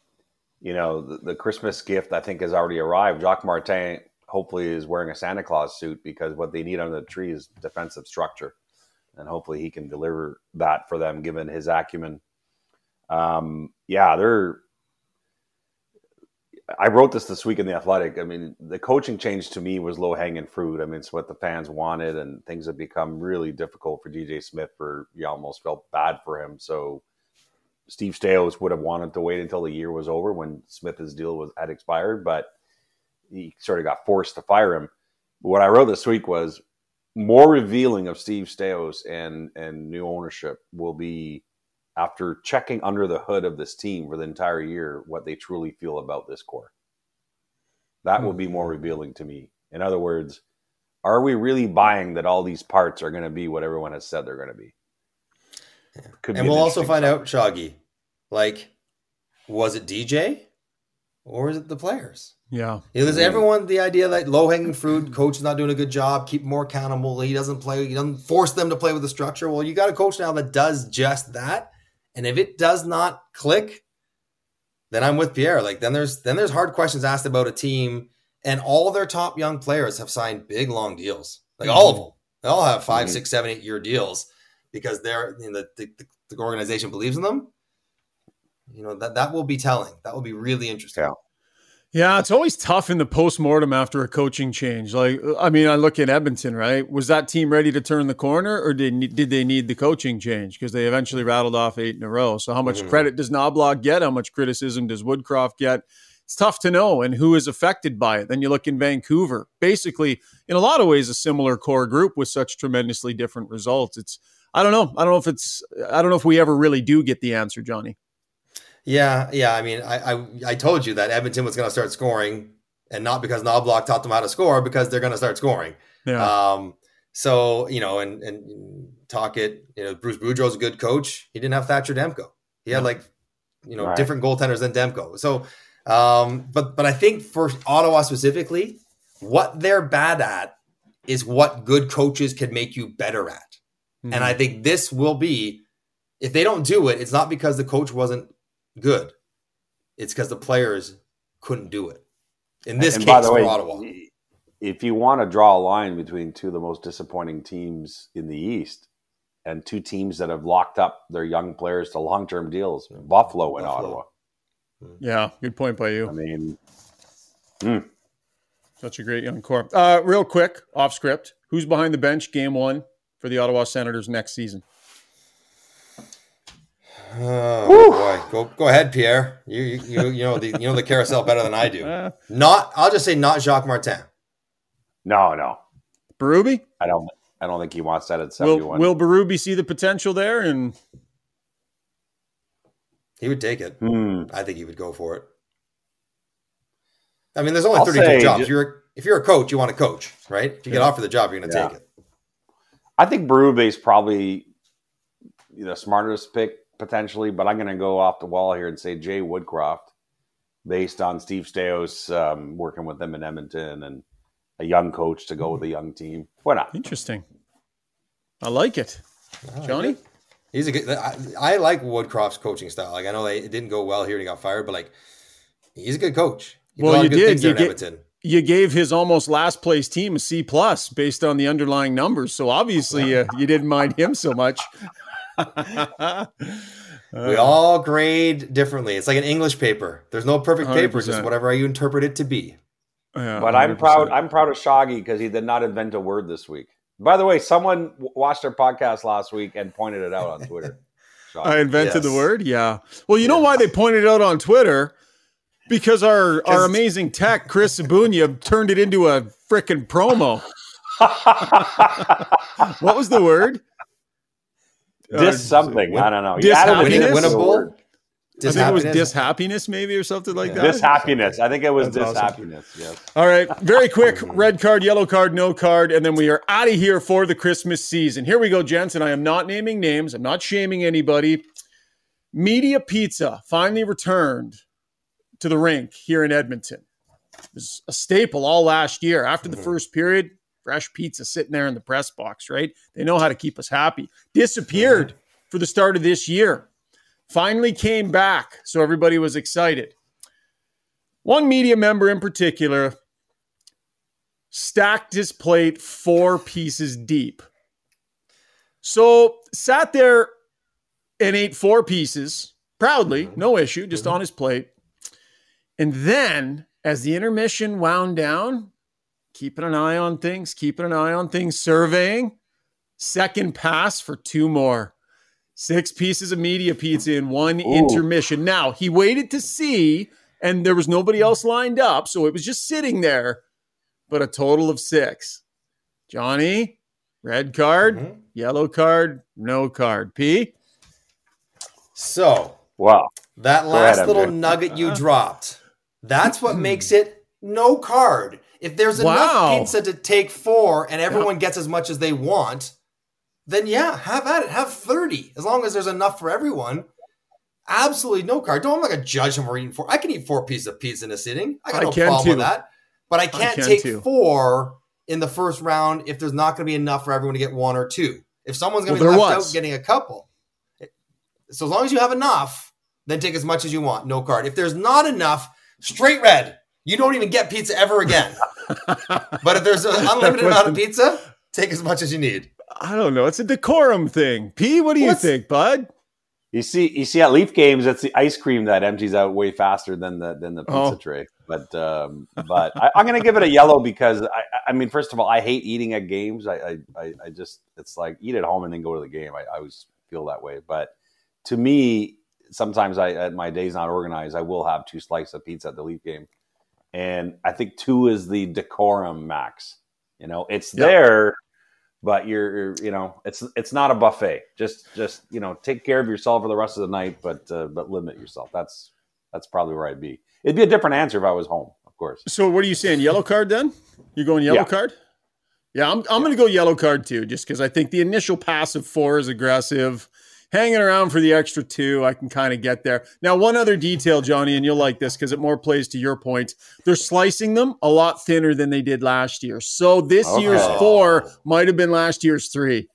S3: you know, the, the, Christmas gift I think has already arrived. Jacques Martin hopefully is wearing a Santa Claus suit because what they need under the tree is defensive structure, and hopefully he can deliver that for them given his acumen. Um, yeah, they're. I wrote this this week in the Athletic. I mean, the coaching change to me was low hanging fruit. I mean, it's what the fans wanted, and things have become really difficult for DJ Smith. For you almost felt bad for him. So Steve Staios would have wanted to wait until the year was over when Smith's deal was had expired, but he sort of got forced to fire him. But what I wrote this week was more revealing of Steve Staios and and new ownership will be after checking under the hood of this team for the entire year what they truly feel about this core. That will be more hmm. revealing to me. In other words, are we really buying that all these parts are going to be what everyone has said they're going to be?
S2: Could and we'll also find out, Shoggy, like, was it DJ or is it the players?
S1: Yeah.
S2: You know, there's everyone the idea that low hanging fruit, coach is not doing a good job, keep more accountable. He doesn't play, he doesn't force them to play with the structure. Well, you got a coach now that does just that. And if it does not click, then I'm with Pierre. Like then there's then there's hard questions asked about a team, and all their top young players have signed big long deals. Like mm-hmm. all of them. They all have 5 mm-hmm. six, seven, eight year deals because they're you know, the, the, the organization believes in them. You know, that that will be telling. That will be really interesting.
S3: Yeah.
S1: Yeah, it's always tough in the post-mortem after a coaching change. Like, I mean, I look at Edmonton, right? Was that team ready to turn the corner, or did did they need the coaching change because they eventually rattled off eight in a row? So, how much mm-hmm. credit does Knoblauch get? How much criticism does Woodcroft get? It's tough to know, and who is affected by it. Then you look in Vancouver, basically, in a lot of ways, a similar core group with such tremendously different results. It's I don't know. I don't know if it's I don't know if we ever really do get the answer, Johnny.
S2: Yeah, yeah. I mean, I I, I told you that Edmonton was going to start scoring, and not because Knoblauch taught them how to score, because they're going to start scoring.
S1: Yeah.
S2: Um. So you know, and and talk it. You know, Bruce Boudreau's a good coach. He didn't have Thatcher Demko. He had like, you know, right. different goaltenders than Demko. So, um, but but I think for Ottawa specifically, what they're bad at is what good coaches can make you better at. Mm-hmm. And I think this will be, if they don't do it, it's not because the coach wasn't good. It's because the players couldn't do it. In this and case, by the way, Ottawa.
S3: If you want to draw a line between two of the most disappointing teams in the East and two teams that have locked up their young players to long term deals, Buffalo, Buffalo and Ottawa.
S1: Hmm. Yeah, good point by you.
S3: I mean,
S1: mm. such a great young core. Uh, real quick, off script. Who's behind the bench game one for the Ottawa Senators next season?
S2: Oh boy, go go ahead, Pierre. You you you know the you know the carousel better than I do. <laughs> Not, I'll just say not Jacques Martin.
S3: No, no,
S1: Berube.
S3: I don't. I don't think he wants that at seventy
S1: one. Will, will Berube see the potential there? And
S2: he would take it.
S3: Hmm.
S2: I think he would go for it. I mean, there's only 32 jobs. Just, you're if you're a coach, you want to coach, right? If you get offered the job, you're going to yeah. take it.
S3: I think Berube is probably the smartest pick potentially, but I'm going to go off the wall here and say Jay Woodcroft, based on Steve Staios um, working with them in Edmonton and a young coach to go with a young team. Why not?
S1: Interesting. I like it, Johnny.
S2: He's a good. I, I, like Woodcroft's coaching style. Like I know they, it didn't go well here and he got fired, but like he's a good coach.
S1: He well, you did. You, get, you gave his almost last place team a C plus based on the underlying numbers. So obviously uh, you didn't mind him so much. <laughs>
S2: we all grade differently. It's like an English paper. There's no perfect 100%. paper, just whatever you interpret it to be.
S3: Yeah, but i am proud. I'm proud of Shaggy because he did not invent a word this week. By the way, someone watched our podcast last week and pointed it out on Twitter. <laughs>
S1: I invented yes. the word. Yeah. Well, you yes. know why they pointed it out on Twitter? Because our our amazing tech, Chris Sabunia, turned it into a freaking promo. <laughs> what was the word?
S3: Dis uh, something. Win, I don't know.
S1: Dis happiness. Winnable. I think it was dis happiness, maybe, or something like yeah. that.
S3: Dis happiness. I think it was dis happiness. Yes.
S1: All right. Very <laughs> quick red card, yellow card, no card. And then we are out of here for the Christmas season. Here we go, gents. And I am not naming names, I'm not shaming anybody. Media Pizza finally returned to the rink here in Edmonton. It was a staple all last year. After the mm-hmm. first period, fresh pizza sitting there in the press box, right? They know how to keep us happy. Disappeared for the start of this year. Finally came back, so everybody was excited. One media member in particular stacked his plate four pieces deep. So sat there and ate four pieces proudly, mm-hmm. no issue, just mm-hmm. on his plate. And then as the intermission wound down, keeping an eye on things, keeping an eye on things, surveying. Second pass for two more. Six pieces of media pizza in one Ooh. intermission. Now, he waited to see, and there was nobody else lined up. So it was just sitting there, but a total of six. Johnny, red card, mm-hmm. yellow card, no card. P.
S2: So,
S3: wow.
S2: That last ahead, little nugget you dropped, that's what hmm. makes it no card. If there's wow. enough pizza to take four and everyone yeah. gets as much as they want, then yeah, have at it. Have 30. As long as there's enough for everyone. Absolutely no card. Don't I'm not gonna judge them for eating four. I can eat four pieces of pizza in a sitting. I got no problem too. with that. But I can't I take too. four in the first round if there's not gonna be enough for everyone to get one or two. If someone's gonna well, be left was. out getting a couple. So as long as you have enough, then take as much as you want. No card. If there's not enough, straight red. You don't even get pizza ever again. <laughs> but if there's an unlimited amount of pizza, take as much as you need.
S1: I don't know. It's a decorum thing. P, what do What's, you think, bud?
S3: You see, you see at Leaf games, it's the ice cream that empties out way faster than the than the pizza oh. tray. But um, but I, am going to give it a yellow because I, I mean, first of all, I hate eating at games. I, I I just it's like eat at home and then go to the game. I, I always feel that way. But to me, sometimes I at my days not organized, I will have two slices of pizza at the Leaf game and I think two is the decorum max. You know, it's yep. there, but you're, you know, it's it's not a buffet. Just just you know, take care of yourself for the rest of the night, but uh, but limit yourself. That's that's probably where I'd be. It'd be a different answer if I was home, of course.
S1: So what are you saying? Yellow card then? You going yellow yeah. card? Yeah, I'm I'm yeah. going to go yellow card too, just because I think the initial pass of four is aggressive hanging around for the extra two, I can kind of get there. Now, one other detail, Johnny, and you'll like this because it more plays to your point. They're slicing them a lot thinner than they did last year. So this okay. year's four might have been last year's three.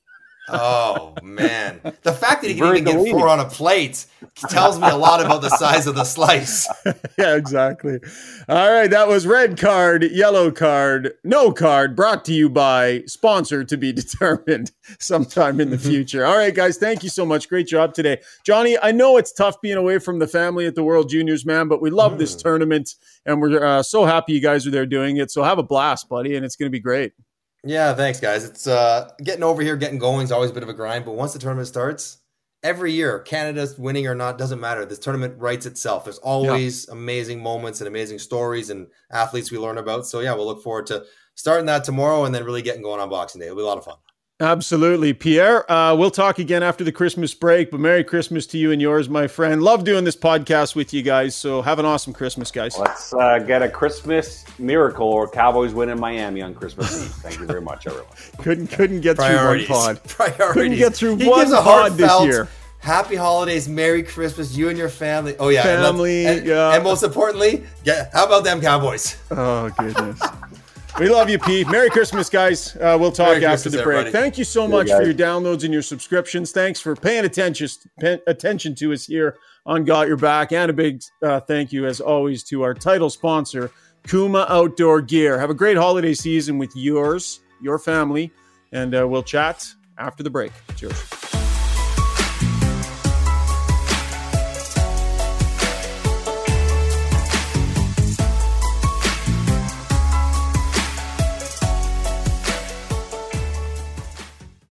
S2: Oh man, the fact that he can even get four on a plate tells me a lot about the size of the slice. <laughs>
S1: yeah, exactly. All right, that was red card, yellow card, no card. Brought to you by sponsor to be <laughs> determined sometime in the future. All right, guys, thank you so much. Great job today, Johnny. I know it's tough being away from the family at the World Juniors, man, but we love mm. this tournament, and we're uh, so happy you guys are there doing it. So have a blast, buddy, and it's going to be great.
S2: Yeah, thanks, guys. It's uh, getting over here, getting going is always a bit of a grind, but once the tournament starts, every year, Canada's winning or not doesn't matter. This tournament writes itself. There's always yeah. amazing moments and amazing stories and athletes we learn about. So yeah, we'll look forward to starting that tomorrow and then really getting going on Boxing Day. It'll be a lot of fun.
S1: Absolutely, Pierre. Uh, we'll talk again after the Christmas break, but Merry Christmas to you and yours, my friend. Love doing this podcast with you guys. So have an awesome Christmas, guys.
S3: Let's uh, get a Christmas miracle or Cowboys win in Miami on Christmas Eve. Thank you very much, everyone. <laughs>
S1: couldn't couldn't get Priorities. through one pod. <laughs>
S2: Priorities.
S1: Couldn't get through he one pod this year.
S2: Happy holidays, Merry Christmas, you and your family. Oh yeah,
S1: family.
S2: And,
S1: yeah.
S2: and most importantly, yeah, how about them Cowboys?
S1: Oh goodness. <laughs> We love you, Pete. Merry Christmas, guys. Uh, we'll talk Merry after Christmas, the break. Everybody. Thank you so much for your downloads and your subscriptions. Thanks for paying attention attention to us here on Got Your Back, and a big uh, thank you, as always, to our title sponsor, Kuma Outdoor Gear. Have a great holiday season with yours, your family, and uh, we'll chat after the break. Cheers.